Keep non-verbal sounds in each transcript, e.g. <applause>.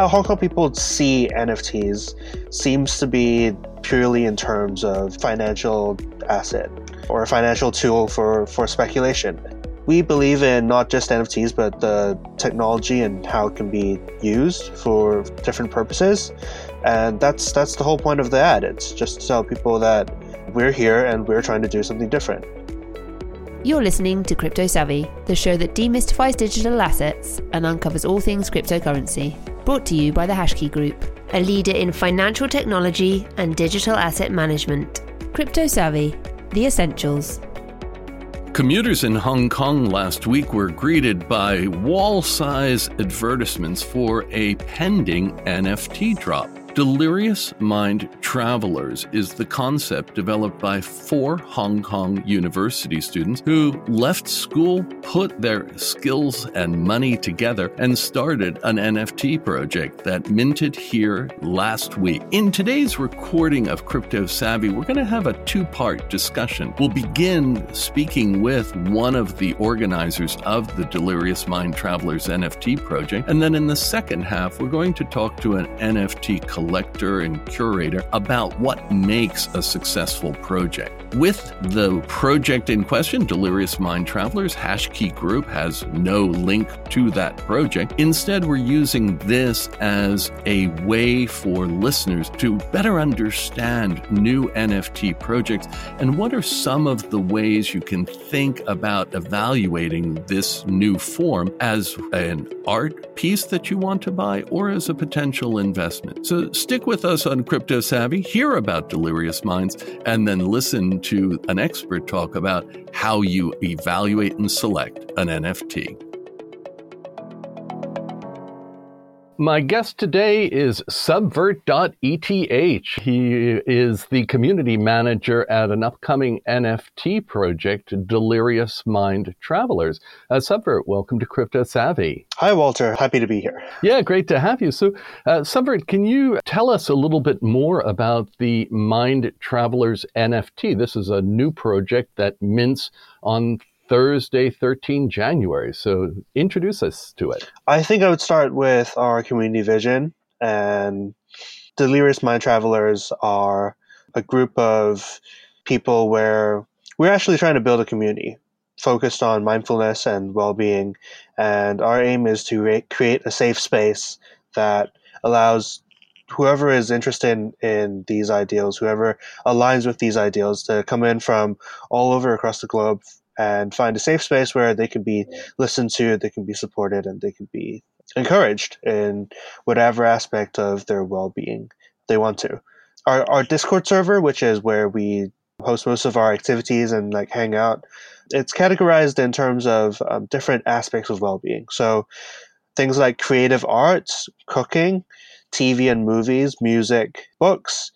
How Hong Kong people see NFTs seems to be purely in terms of financial asset or a financial tool for, for speculation. We believe in not just NFTs, but the technology and how it can be used for different purposes. And that's that's the whole point of the ad. It's just to tell people that we're here and we're trying to do something different. You're listening to Crypto Savvy, the show that demystifies digital assets and uncovers all things cryptocurrency. Brought to you by the Hashkey Group, a leader in financial technology and digital asset management. Crypto Savvy, the essentials. Commuters in Hong Kong last week were greeted by wall size advertisements for a pending NFT drop. Delirious Mind Travelers is the concept developed by four Hong Kong university students who left school, put their skills and money together, and started an NFT project that minted here last week. In today's recording of Crypto Savvy, we're going to have a two part discussion. We'll begin speaking with one of the organizers of the Delirious Mind Travelers NFT project, and then in the second half, we're going to talk to an NFT collector collector and curator about what makes a successful project. With the project in question, Delirious Mind Travelers, Hashkey Group has no link to that project. Instead, we're using this as a way for listeners to better understand new NFT projects and what are some of the ways you can think about evaluating this new form as an art piece that you want to buy or as a potential investment. So stick with us on Crypto Savvy, hear about Delirious Minds, and then listen to an expert talk about how you evaluate and select an NFT. My guest today is Subvert.eth. He is the community manager at an upcoming NFT project, Delirious Mind Travelers. Uh, Subvert, welcome to Crypto Savvy. Hi, Walter. Happy to be here. Yeah, great to have you. So, uh, Subvert, can you tell us a little bit more about the Mind Travelers NFT? This is a new project that mints on Thursday, 13 January. So introduce us to it. I think I would start with our community vision. And Delirious Mind Travelers are a group of people where we're actually trying to build a community focused on mindfulness and well being. And our aim is to re- create a safe space that allows whoever is interested in, in, these ideals, whoever aligns with these ideals, to come in from all over across the globe and find a safe space where they can be listened to, they can be supported, and they can be encouraged in whatever aspect of their well-being they want to. Our, our Discord server, which is where we host most of our activities and like hang out, it's categorized in terms of um, different aspects of well-being. So things like creative arts, cooking, TV and movies, music, books,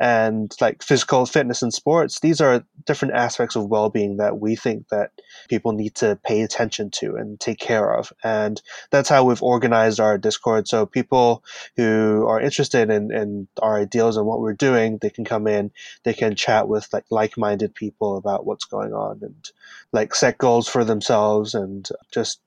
and like physical fitness and sports these are different aspects of well-being that we think that people need to pay attention to and take care of. And that's how we've organized our discord. So people who are interested in, in our ideals and what we're doing they can come in they can chat with like like-minded people about what's going on and like set goals for themselves and just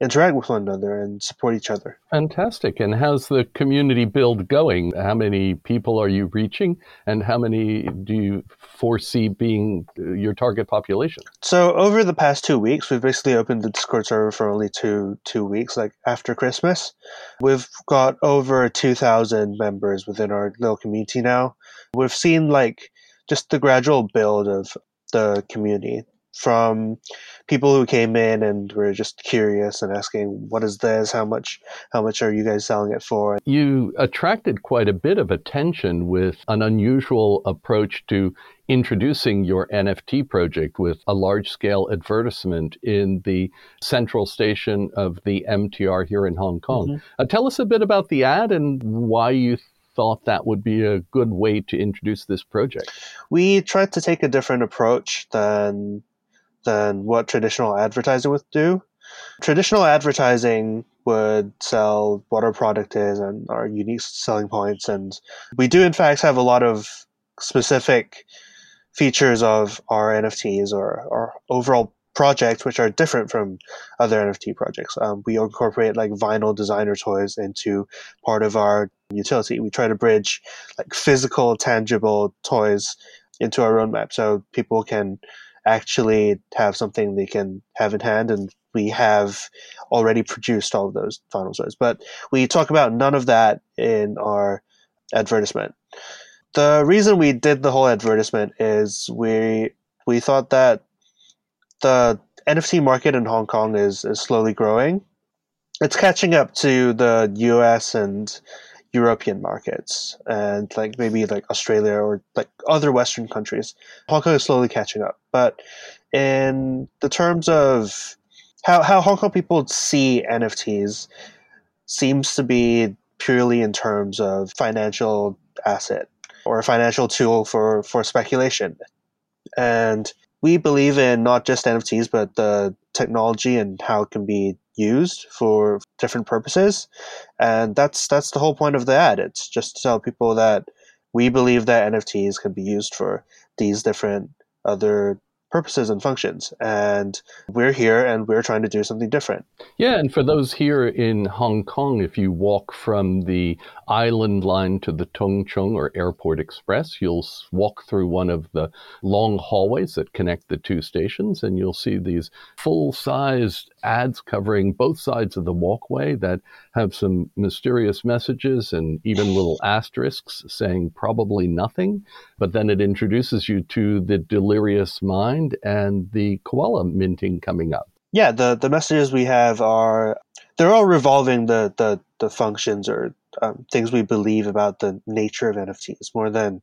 interact with one another and support each other. Fantastic. And how's the community build going? How many people are you reaching and how many do you foresee being uh, your target population? So over the past 2 weeks we've basically opened the Discord server for only 2 2 weeks like after Christmas. We've got over 2000 members within our little community now. We've seen like just the gradual build of the community from people who came in and were just curious and asking what is this how much how much are you guys selling it for you attracted quite a bit of attention with an unusual approach to introducing your NFT project with a large scale advertisement in the central station of the MTR here in Hong Kong. Mm-hmm. Uh, tell us a bit about the ad and why you thought that would be a good way to introduce this project. We tried to take a different approach than than what traditional advertising would do. Traditional advertising would sell what our product is and our unique selling points. And we do, in fact, have a lot of specific features of our NFTs or our overall projects which are different from other NFT projects. Um, we incorporate like vinyl designer toys into part of our utility. We try to bridge like physical, tangible toys into our roadmap so people can actually have something they can have in hand and we have already produced all of those vinyl toys. But we talk about none of that in our advertisement. The reason we did the whole advertisement is we we thought that the NFT market in Hong Kong is, is slowly growing. It's catching up to the US and European markets and like maybe like Australia or like other Western countries. Hong Kong is slowly catching up. But in the terms of how, how Hong Kong people see NFTs seems to be purely in terms of financial asset or a financial tool for, for speculation. And we believe in not just NFTs, but the technology and how it can be used for different purposes. And that's that's the whole point of the ad. It's just to tell people that we believe that NFTs can be used for these different other purposes and functions. And we're here and we're trying to do something different. Yeah, and for those here in Hong Kong, if you walk from the island line to the Tung Chung or Airport Express, you'll walk through one of the long hallways that connect the two stations, and you'll see these full sized ads covering both sides of the walkway that have some mysterious messages and even little asterisks saying probably nothing. But then it introduces you to the delirious mind and the koala minting coming up. Yeah, the, the messages we have are they're all revolving the, the, the functions or um, things we believe about the nature of NFTs more than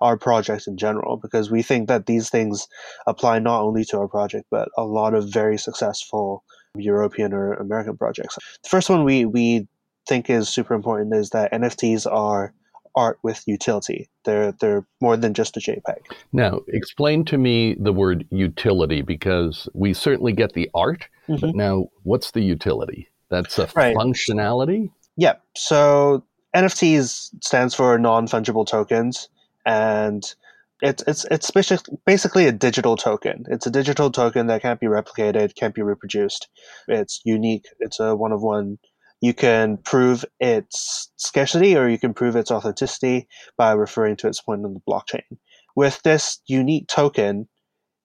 our project in general, because we think that these things apply not only to our project, but a lot of very successful European or American projects. The first one we, we think is super important is that NFTs are art with utility. They're they're more than just a JPEG. Now, explain to me the word utility because we certainly get the art, mm-hmm. but now what's the utility? That's a right. functionality? Yeah. So NFTs stands for non fungible tokens and it's it's it's basically a digital token. It's a digital token that can't be replicated, can't be reproduced. It's unique. It's a one of one. You can prove its scarcity or you can prove its authenticity by referring to its point on the blockchain. With this unique token,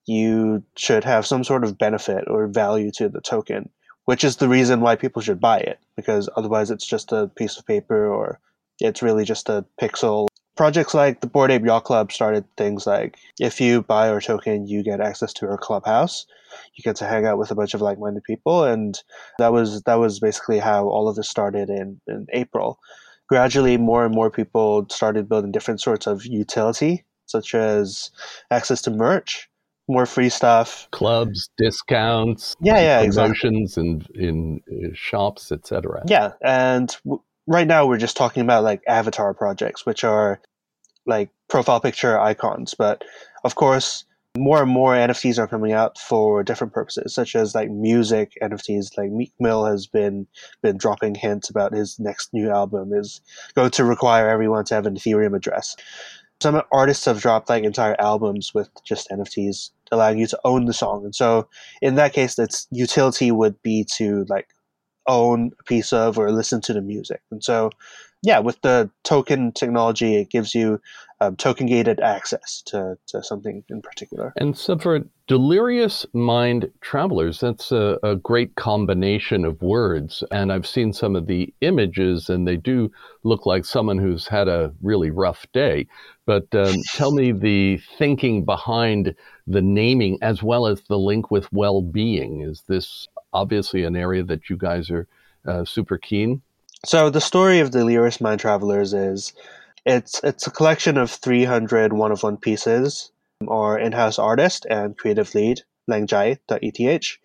you should have some sort of benefit or value to the token, which is the reason why people should buy it, because otherwise it's just a piece of paper or it's really just a pixel projects like the Bored Ape Yacht Club started things like if you buy our token, you get access to our clubhouse. You get to hang out with a bunch of like-minded people, and that was that was basically how all of this started in, in April. Gradually, more and more people started building different sorts of utility, such as access to merch, more free stuff, clubs, discounts, yeah, yeah, promotions, exactly. in in uh, shops, etc. Yeah, and w- right now we're just talking about like avatar projects, which are like profile picture icons. But of course, more and more NFTs are coming out for different purposes, such as like music NFTs. Like Meek Mill has been been dropping hints about his next new album is going to require everyone to have an Ethereum address. Some artists have dropped like entire albums with just NFTs, allowing you to own the song. And so, in that case, its utility would be to like own a piece of or listen to the music. And so, yeah, with the token technology, it gives you um, token gated access to, to something in particular. And so, for delirious mind travelers, that's a, a great combination of words. And I've seen some of the images, and they do look like someone who's had a really rough day. But um, tell me the thinking behind the naming as well as the link with well being. Is this obviously an area that you guys are uh, super keen. So the story of Delirious Mind Travelers is it's it's a collection of 300 one of one pieces. Our in-house artist and creative lead, Langjai.eth,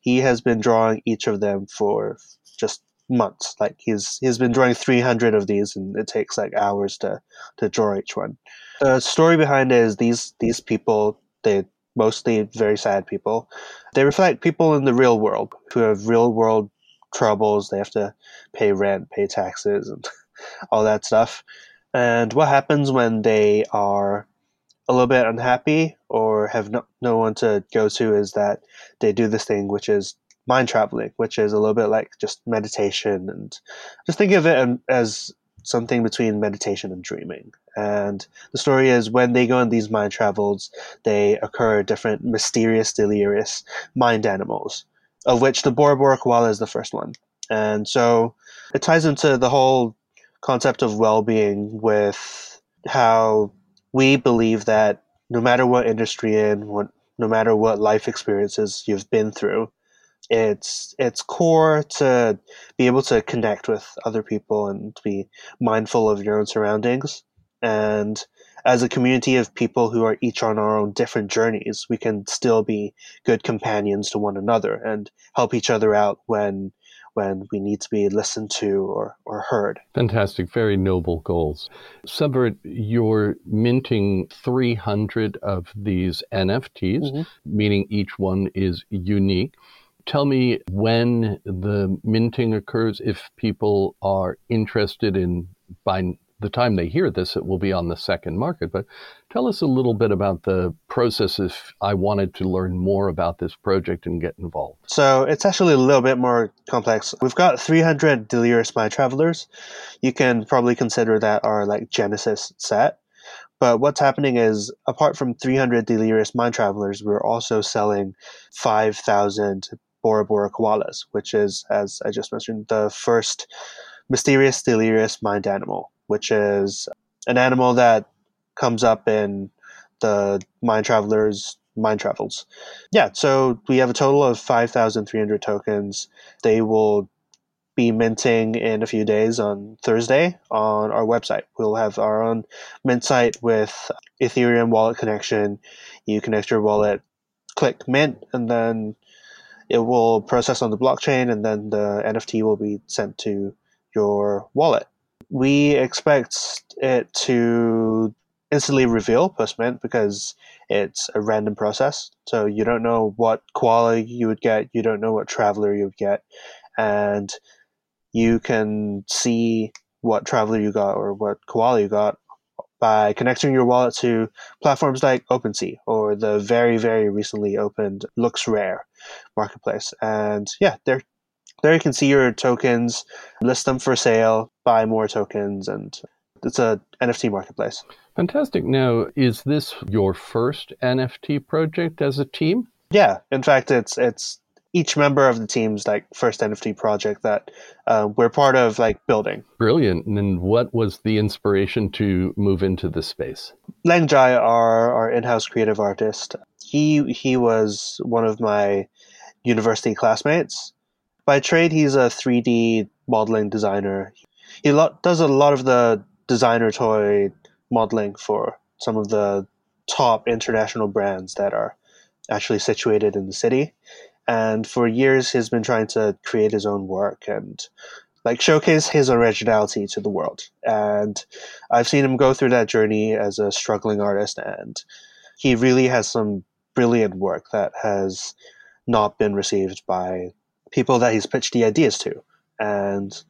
he has been drawing each of them for just months. Like he's he's been drawing 300 of these, and it takes like hours to to draw each one. The story behind it is these these people they mostly very sad people. They reflect people in the real world who have real world troubles. They have to pay rent, pay taxes, and <laughs> all that stuff. And what happens when they are a little bit unhappy or have no, no one to go to is that they do this thing which is mind traveling, which is a little bit like just meditation and just think of it as something between meditation and dreaming. And the story is when they go on these mind travels, they occur different mysterious, delirious mind animals, of which the Bora Bora koala is the first one. And so it ties into the whole concept of well being with how we believe that no matter what industry in, what, no matter what life experiences you've been through, it's it's core to be able to connect with other people and to be mindful of your own surroundings and as a community of people who are each on our own different journeys we can still be good companions to one another and help each other out when when we need to be listened to or, or heard. Fantastic, very noble goals. Subvert, you're minting 300 of these NFTs, mm-hmm. meaning each one is unique tell me when the minting occurs if people are interested in by the time they hear this it will be on the second market. But tell us a little bit about the process if i wanted to learn more about this project and get involved. So it's actually a little bit more complex. We've got 300 delirious mind travelers. You can probably consider that our like genesis set. But what's happening is, apart from 300 delirious mind travelers, we're also selling 5,000 Bora Bora koalas, which is, as I just mentioned, the first mysterious delirious mind animal, which is an animal that comes up in the mind travelers mind travels. Yeah, so we have a total of 5,300 tokens. They will be minting in a few days on Thursday on our website. We'll have our own mint site with Ethereum wallet connection. You connect your wallet, click mint, and then it will process on the blockchain and then the NFT will be sent to your wallet. We expect it to instantly reveal post mint because it's a random process. So you don't know what koala you would get, you don't know what traveler you would get, and you can see what traveler you got or what koala you got by connecting your wallet to platforms like OpenSea or the very, very recently opened LooksRare marketplace. And yeah, there, there you can see your tokens, list them for sale, buy more tokens, and it's a NFT marketplace. Fantastic. Now, is this your first NFT project as a team? Yeah, in fact, it's it's each member of the team's like first NFT project that uh, we're part of like building. Brilliant. And what was the inspiration to move into this space? Lang Jai, our, our in-house creative artist, he he was one of my university classmates. By trade, he's a 3D modeling designer. He lot, does a lot of the designer toy modeling for some of the top international brands that are actually situated in the city. And for years he's been trying to create his own work and like showcase his originality to the world. And i've seen him go through that journey as a struggling artist and he really has some brilliant work that has not been received by people that he's pitched the ideas to. And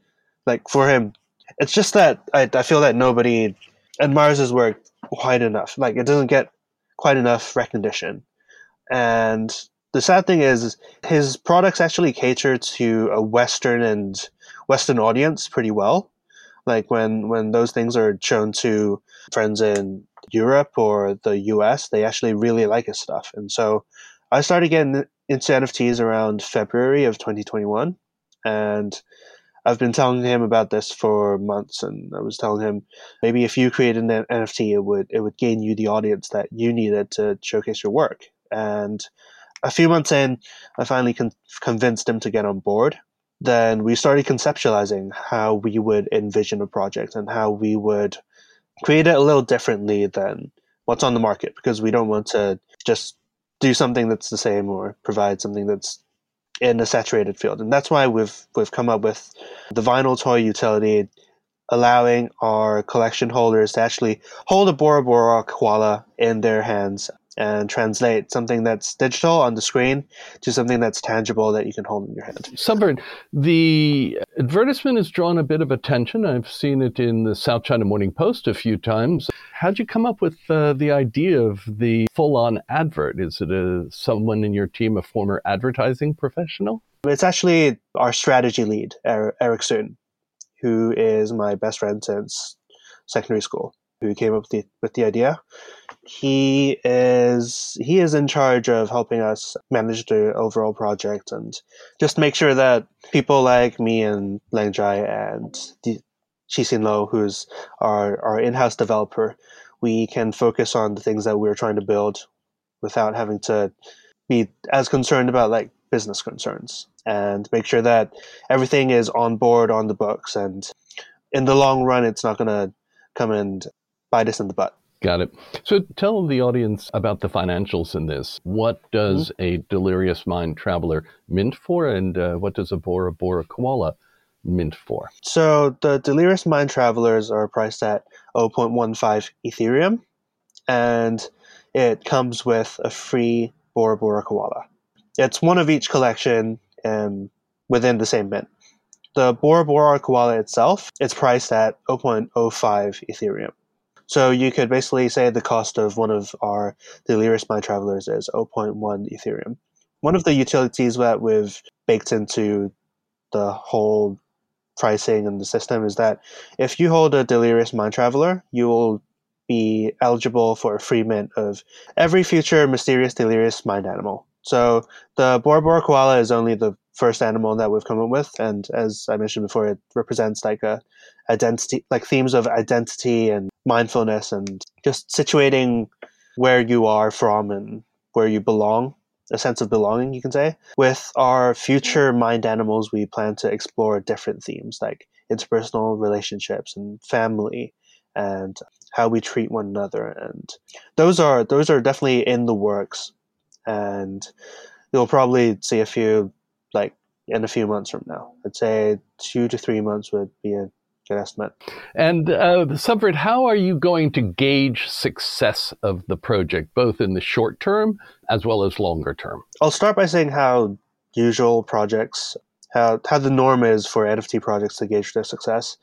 like for him. It's just that i, I feel that nobody admires his work quite enough. Like it doesn't get quite enough recognition. And the sad thing is his products actually cater to a western and western audience pretty well. Like when when those things are shown to friends in Europe or the US they actually really like his stuff. And so I started getting into NFTs around February of 2021 and I've been telling him about this for months and I was telling him maybe if you create an NFT it would it would gain you the audience that you needed to showcase your work and a few months in, I finally con- convinced him to get on board. Then we started conceptualizing how we would envision a project and how we would create it a little differently than what's on the market because we don't want to just do something that's the same or provide something that's in a saturated field. And that's why we've we've come up with the vinyl toy utility allowing our collection holders to actually hold a Bora Bora koala in their hands and translate something that's digital on the screen to something that's tangible that you can hold in your hand. Subvert, the advertisement has drawn a bit of attention. I've seen it in the South China Morning Post a few times. How'd you come up with uh, the idea of the full-on advert? Is it a, someone in your team, a former advertising professional? It's actually our strategy lead, Eric Soon, who is my best friend since secondary school who came up with the, with the idea. He is he is in charge of helping us manage the overall project and just make sure that people like me and Lang Jai and Xin Lo, who's our, our in-house developer, we can focus on the things that we're trying to build without having to be as concerned about like business concerns and make sure that everything is on board on the books and in the long run it's not going to come and bite us in the butt. Got it. So tell the audience about the financials in this. What does mm-hmm. a delirious mind traveler mint for, and uh, what does a Bora Bora koala mint for? So the delirious mind travelers are priced at 0.15 Ethereum, and it comes with a free Bora Bora koala. It's one of each collection um, within the same mint. The Bora Bora koala itself, it's priced at 0.05 Ethereum. So you could basically say the cost of one of our Delirious Mind Travelers is 0.1 Ethereum. One of the utilities that we've baked into the whole pricing and the system is that if you hold a Delirious Mind Traveler, you will be eligible for a free mint of every future mysterious delirious mind animal. So the Bora Bora koala is only the first animal that we've come up with, and as I mentioned before, it represents like a identity, like themes of identity and mindfulness, and just situating where you are from and where you belong, a sense of belonging, you can say. With our future mind animals, we plan to explore different themes like interpersonal relationships and family and how we treat one another and those are those are definitely in the works and you'll probably see a few like in a few months from now. I'd say two to three months would be a good estimate. And uh, Subvert, how are you going to gauge success of the project, both in the short term as well as longer term? I'll start by saying how usual projects, how how the norm is for NFT projects to gauge their success.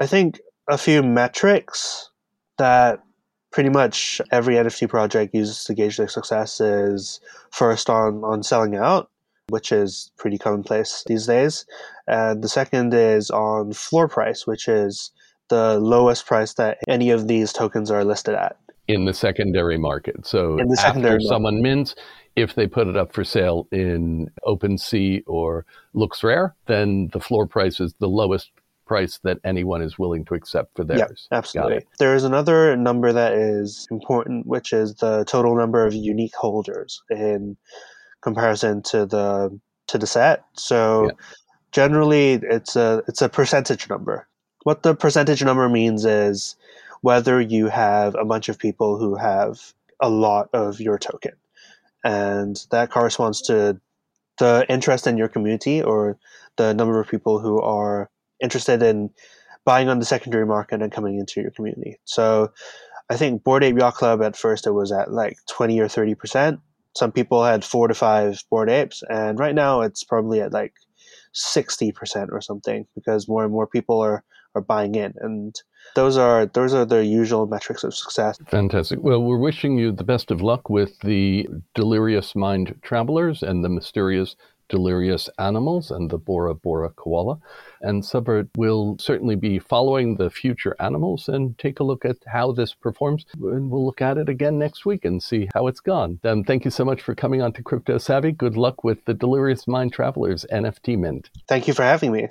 I think a few metrics that pretty much every NFT project uses to gauge their success is first on on selling out which is pretty commonplace these days. And the second is on floor price, which is the lowest price that any of these tokens are listed at. In the secondary market. So in the secondary after market. someone mints, if they put it up for sale in OpenSea or LooksRare, then the floor price is the lowest price that anyone is willing to accept for theirs. Yeah, absolutely. There is another number that is important, which is the total number of unique holders in comparison to the to the set. So yeah. generally, it's a it's a percentage number. What the percentage number means is whether you have a bunch of people who have a lot of your token, and that corresponds to the interest in your community or the number of people who are interested in buying on the secondary market and coming into your community. So I think Bored Ape Yacht Club at first it was at like 20 or 30 percent some people had four to five Bored apes, and right now it's probably at like sixty percent or something because more and more people are are buying in, and those are those are the usual metrics of success. Fantastic. Well, we're wishing you the best of luck with the delirious mind travelers and the mysterious delirious animals and the Bora Bora koala. And Subvert will certainly be following the future animals and take a look at how this performs. And we'll look at it again next week and see how it's gone. Um, thank you so much for coming on to Crypto Savvy. Good luck with the Delirious Mind Travelers NFT Mint. Thank you for having me.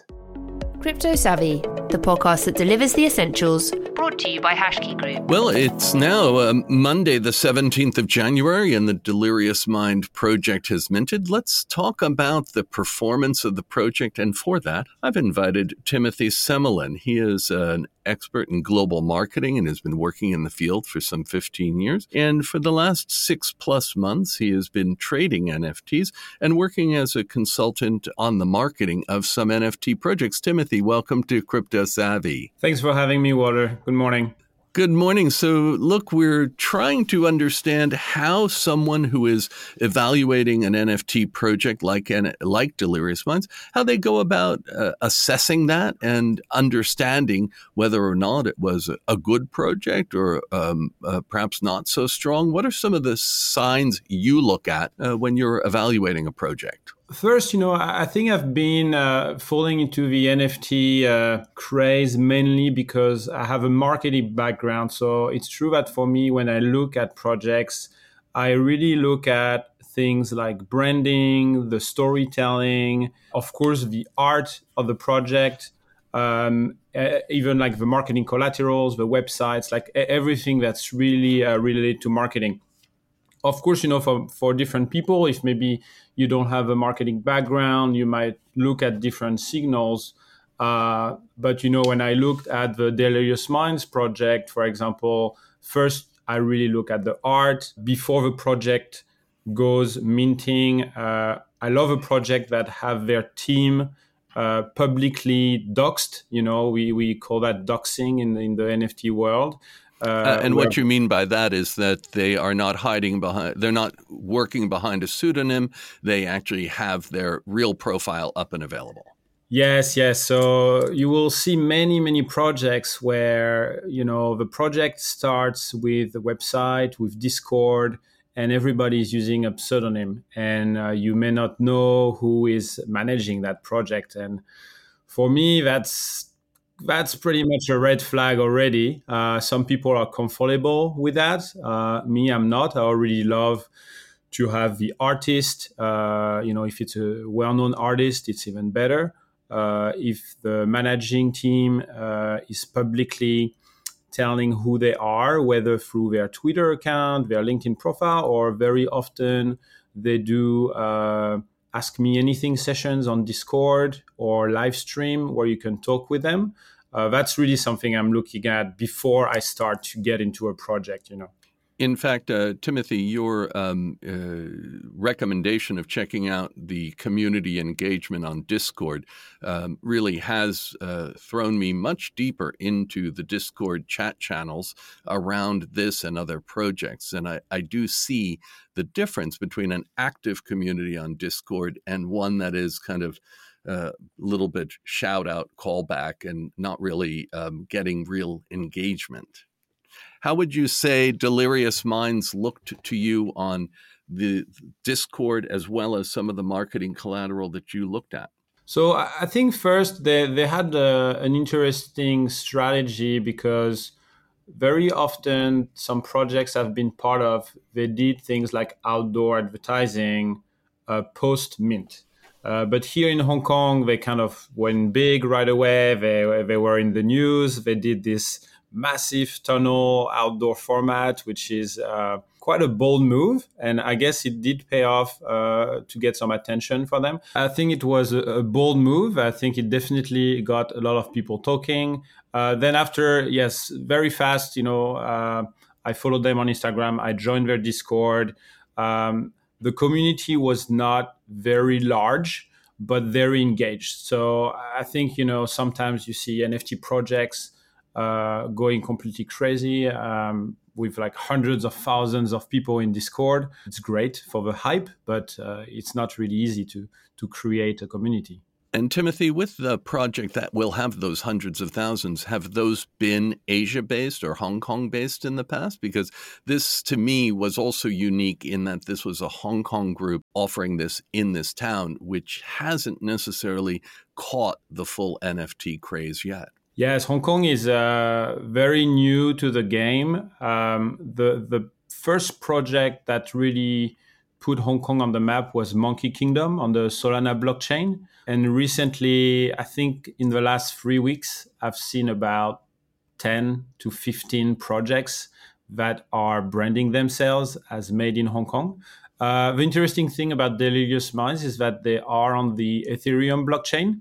Crypto Savvy, the podcast that delivers the essentials, to you by Hashkey Group. Well, it's now uh, Monday, the 17th of January, and the Delirious Mind project has minted. Let's talk about the performance of the project. And for that, I've invited Timothy Semelin. He is an expert in global marketing and has been working in the field for some 15 years. And for the last six plus months, he has been trading NFTs and working as a consultant on the marketing of some NFT projects. Timothy, welcome to Crypto Savvy. Thanks for having me, Walter. Good morning. Good morning. So, look, we're trying to understand how someone who is evaluating an NFT project like like Delirious Minds, how they go about uh, assessing that and understanding whether or not it was a, good project or um, uh, perhaps not so strong. What are some of the signs you look at uh, when you're evaluating a project? First, you know, I think I've been uh, falling into the NFT uh, craze mainly because I have a marketing background. So it's true that for me, when I look at projects, I really look at things like branding, the storytelling, of course, the art of the project, um, even like the marketing collaterals, the websites, like everything that's really uh, related to marketing of course, you know, for, for different people, if maybe you don't have a marketing background, you might look at different signals. Uh, but, you know, when I looked at the Delirious Minds project, for example, first I really look at the art before the project goes minting. Uh, I love a project that have their team uh, publicly doxed. You know, we, we call that doxing in in the NFT world. Uh, uh, and what you mean by that is that they are not hiding behind, they're not working behind a pseudonym. They actually have their real profile up and available. Yes, yes. So you will see many, many projects where, you know, the project starts with the website, with Discord, and everybody is using a pseudonym. And uh, you may not know who is managing that project. And for me, that's that's pretty much a red flag already. Uh, some people are comfortable with that. Uh, me, I'm not. I already love to have the artist. Uh, you know, if it's a well-known artist, it's even better. Uh, if the managing team uh, is publicly telling who they are, whether through their Twitter account, their LinkedIn profile, or very often they do uh, ask me anything sessions on Discord or live stream where you can talk with them. Uh, that's really something I'm looking at before I start to get into a project, you know. In fact, uh, Timothy, your um, uh, recommendation of checking out the community engagement on Discord um, really has uh, thrown me much deeper into the Discord chat channels around this and other projects. And I, I do see the difference between an active community on Discord and one that is kind of a uh, little bit shout out callback and not really um, getting real engagement. How would you say Delirious Minds looked to you on the Discord as well as some of the marketing collateral that you looked at? So I think first they, they had a, uh, an interesting strategy because very often some projects I've been part of, they did things like outdoor advertising uh, post mint. Uh, but here in Hong Kong, they kind of went big right away. They, they were in the news. They did this massive tunnel outdoor format, which is uh, quite a bold move. And I guess it did pay off uh, to get some attention for them. I think it was a, a, bold move. I think it definitely got a lot of people talking. Uh, then after, yes, very fast, you know, uh, I followed them on Instagram. I joined their Discord. Um, the community was not very large, but very engaged. So I think, you know, sometimes you see NFT projects uh, going completely crazy um, with like hundreds of thousands of people in Discord. It's great for the hype, but uh, it's not really easy to to create a community. And Timothy, with the project that will have those hundreds of thousands, have those been Asia based or Hong Kong based in the past? Because this to me was also unique in that this was a Hong Kong group offering this in this town, which hasn't necessarily caught the full NFT craze yet. Yes, Hong Kong is uh, very new to the game. Um, the the first project that really put Hong Kong on the map was Monkey Kingdom on the Solana blockchain. And recently, I think in the last three weeks, I've seen about 10 to 15 projects that are branding themselves as made in Hong Kong. Uh, the interesting thing about Delirious Minds is that they are on the Ethereum blockchain.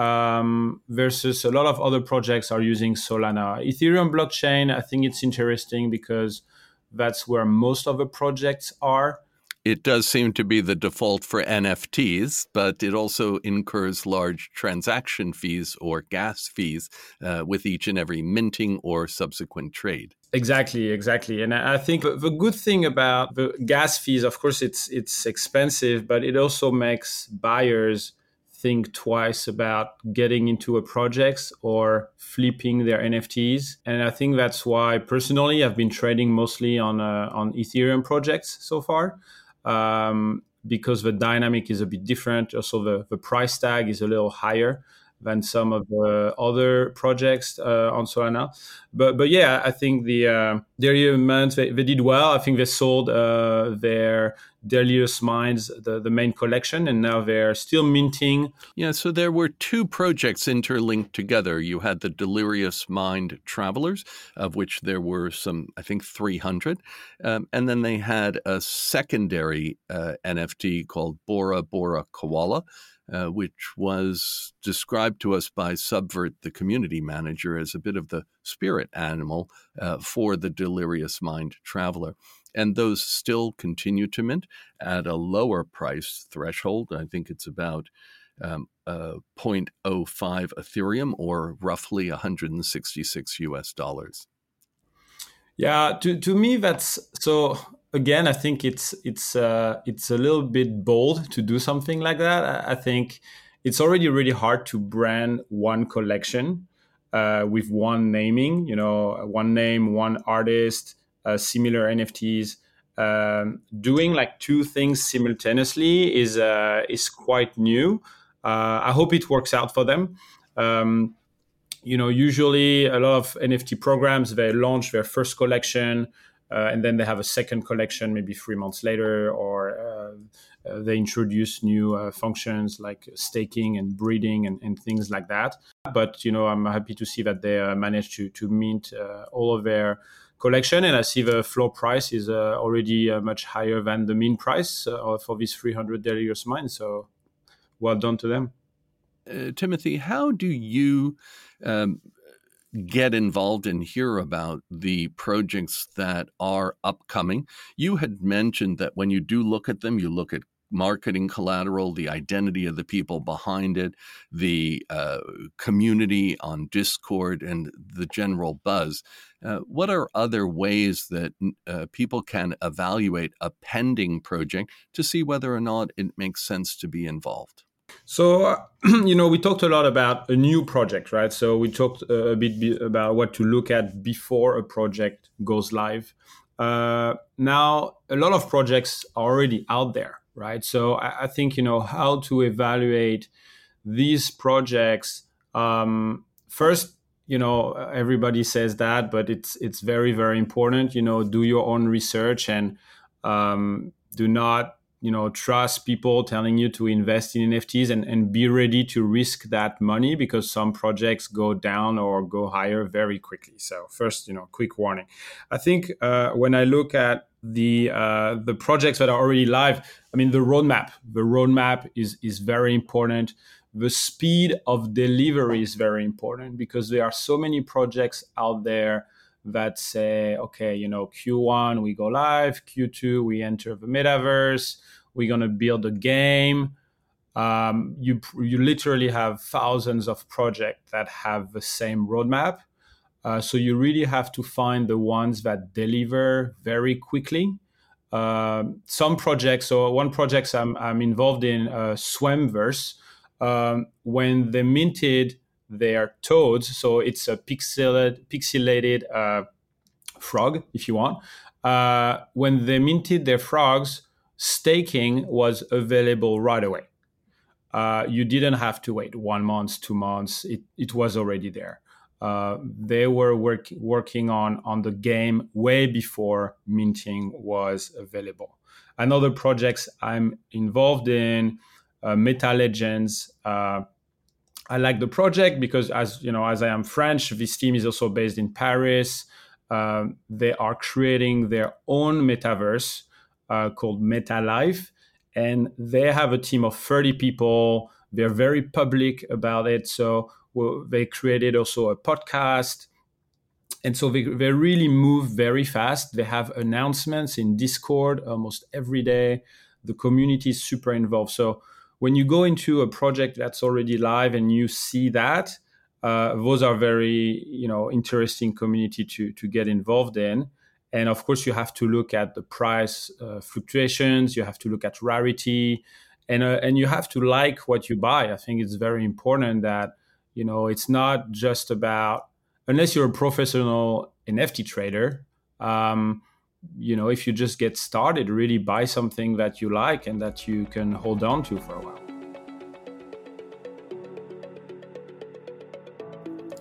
Um, versus a lot of other projects are using Solana. Ethereum blockchain, I think it's interesting because that's where most of the projects are. it does seem to be the default for NFTs, but it also incurs large transaction fees or gas fees uh, with each and every minting or subsequent trade. Exactly, exactly. And I think the good thing about the gas fees, of course, it's it's expensive, but it also makes buyers think twice about getting into a project or flipping their NFTs. And I think that's why personally I've been trading mostly on uh, on Ethereum projects so far. Um, because the dynamic is a bit different. Also, the, the price tag is a little higher than some of the other projects uh, on Solana. But but yeah, I think the uh, Delirium they, they did well. I think they sold uh, their Delirious Minds, the, the main collection, and now they're still minting. Yeah, so there were two projects interlinked together. You had the Delirious Mind Travelers, of which there were some, I think, 300. Um, and then they had a secondary uh, NFT called Bora Bora Koala, uh, which was described to us by Subvert, the community manager, as a bit of the spirit animal uh, for the delirious mind traveler and those still continue to mint at a lower price threshold. I think it's about um, uh, 0.05 Ethereum or roughly 166 US dollars. Yeah, to, to me that's so. Again, I think it's it's uh, it's a little bit bold to do something like that. I, think it's already really hard to brand one collection uh, with one naming. You know, one name, one artist, uh, similar NFTs. Um, doing like two things simultaneously is uh, is quite new. Uh, I hope it works out for them. Um, you know, usually a lot of NFT programs they launch their first collection uh, and then they have a second collection maybe three months later, or uh, uh, they introduce new functions like staking and breeding and, and, things like that. But you know, I'm happy to see that they managed to to mint all of their collection and i see the floor price is uh, already uh, much higher than the mean price uh, for these 300 delirious minds so well done to them. Timothy how do you um, get involved and hear about the projects that are upcoming? You had mentioned that when you do look at them you look at marketing collateral, the identity of the people behind it, the uh, community on Discord, and the general buzz. Uh, what are other ways that uh, people can evaluate a pending project to see whether or not it makes sense to be involved? So, uh, <clears throat> you know, we talked a lot about a new project, right? So, we talked uh, a bit about what to look at before a project goes live. Uh, now, a lot of projects are already out there right? So I, I think you know how to evaluate these projects. Um, first, you know everybody says that, but it's it's very very important. You know, do your own research and um, do not you know trust people telling you to invest in nfts and, and be ready to risk that money because some projects go down or go higher very quickly so first you know quick warning i think uh, when i look at the uh, the projects that are already live i mean the roadmap the roadmap is is very important the speed of delivery is very important because there are so many projects out there that say, okay, you know, Q1 we go live, Q2 we enter the metaverse, we're gonna build a game. Um, you you literally have thousands of projects that have the same roadmap. Uh, so you really have to find the ones that deliver very quickly. Uh, some projects, so one project I'm, I'm involved in, uh, Swampverse, um, when they minted their toads. So it's a pixelated, pixelated uh, frog, if you want. Uh, when they minted their frogs, staking was available right away. Uh, you didn't have to wait one month, two months. It, it was already there. Uh, they were work, working on, on the game way before minting was available. Another projects I'm involved in, uh, Meta Legends, uh, I like the project because, as you know, as I am French, this team is also based in Paris. Um, they are creating their own metaverse uh, called Meta Life, and they have a team of 30 people. They're very public about it. So they created also a podcast. and so they, they really move very fast. They have announcements in Discord almost every day. The community is super involved. So when you go into a project that's already live and you see that, uh, those are very you know interesting community to to get involved in. And of course, you have to look at the price uh, fluctuations. You have to look at rarity, and uh, and you have to like what you buy. I think it's very important that you know it's not just about unless you're a professional NFT trader. Um, you know, if you just get started, really buy something that you like and that you can hold on to for a while.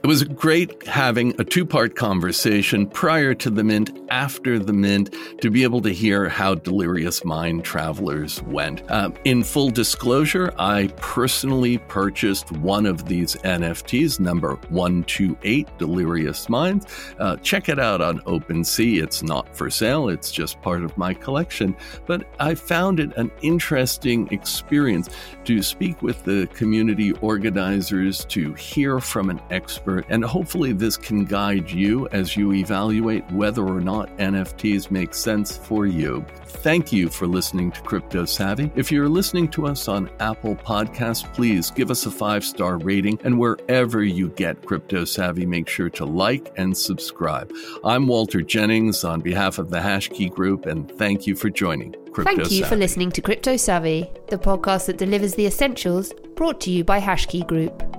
Was great having a two part conversation prior to the mint, after the mint, to be able to hear how Delirious Mind Travelers went. Uh, in full disclosure, I personally purchased one of these NFTs, number 128 Delirious Minds. Uh, check it out on OpenSea. It's not for sale, it's just part of my collection. But I found it an interesting experience to speak with the community organizers, to hear from an expert and hopefully, this can guide you as you evaluate whether or not NFTs make sense for you. Thank you for listening to Crypto Savvy. If you're listening to us on Apple Podcasts, please give us a five star rating, and wherever you get Crypto Savvy, make sure to like and subscribe. I'm Walter Jennings on behalf of the Hashkey Group, and thank you for joining. Crypto Thank you Savvy. for listening to Crypto Savvy, the podcast that delivers the essentials brought to you by Hashkey Group.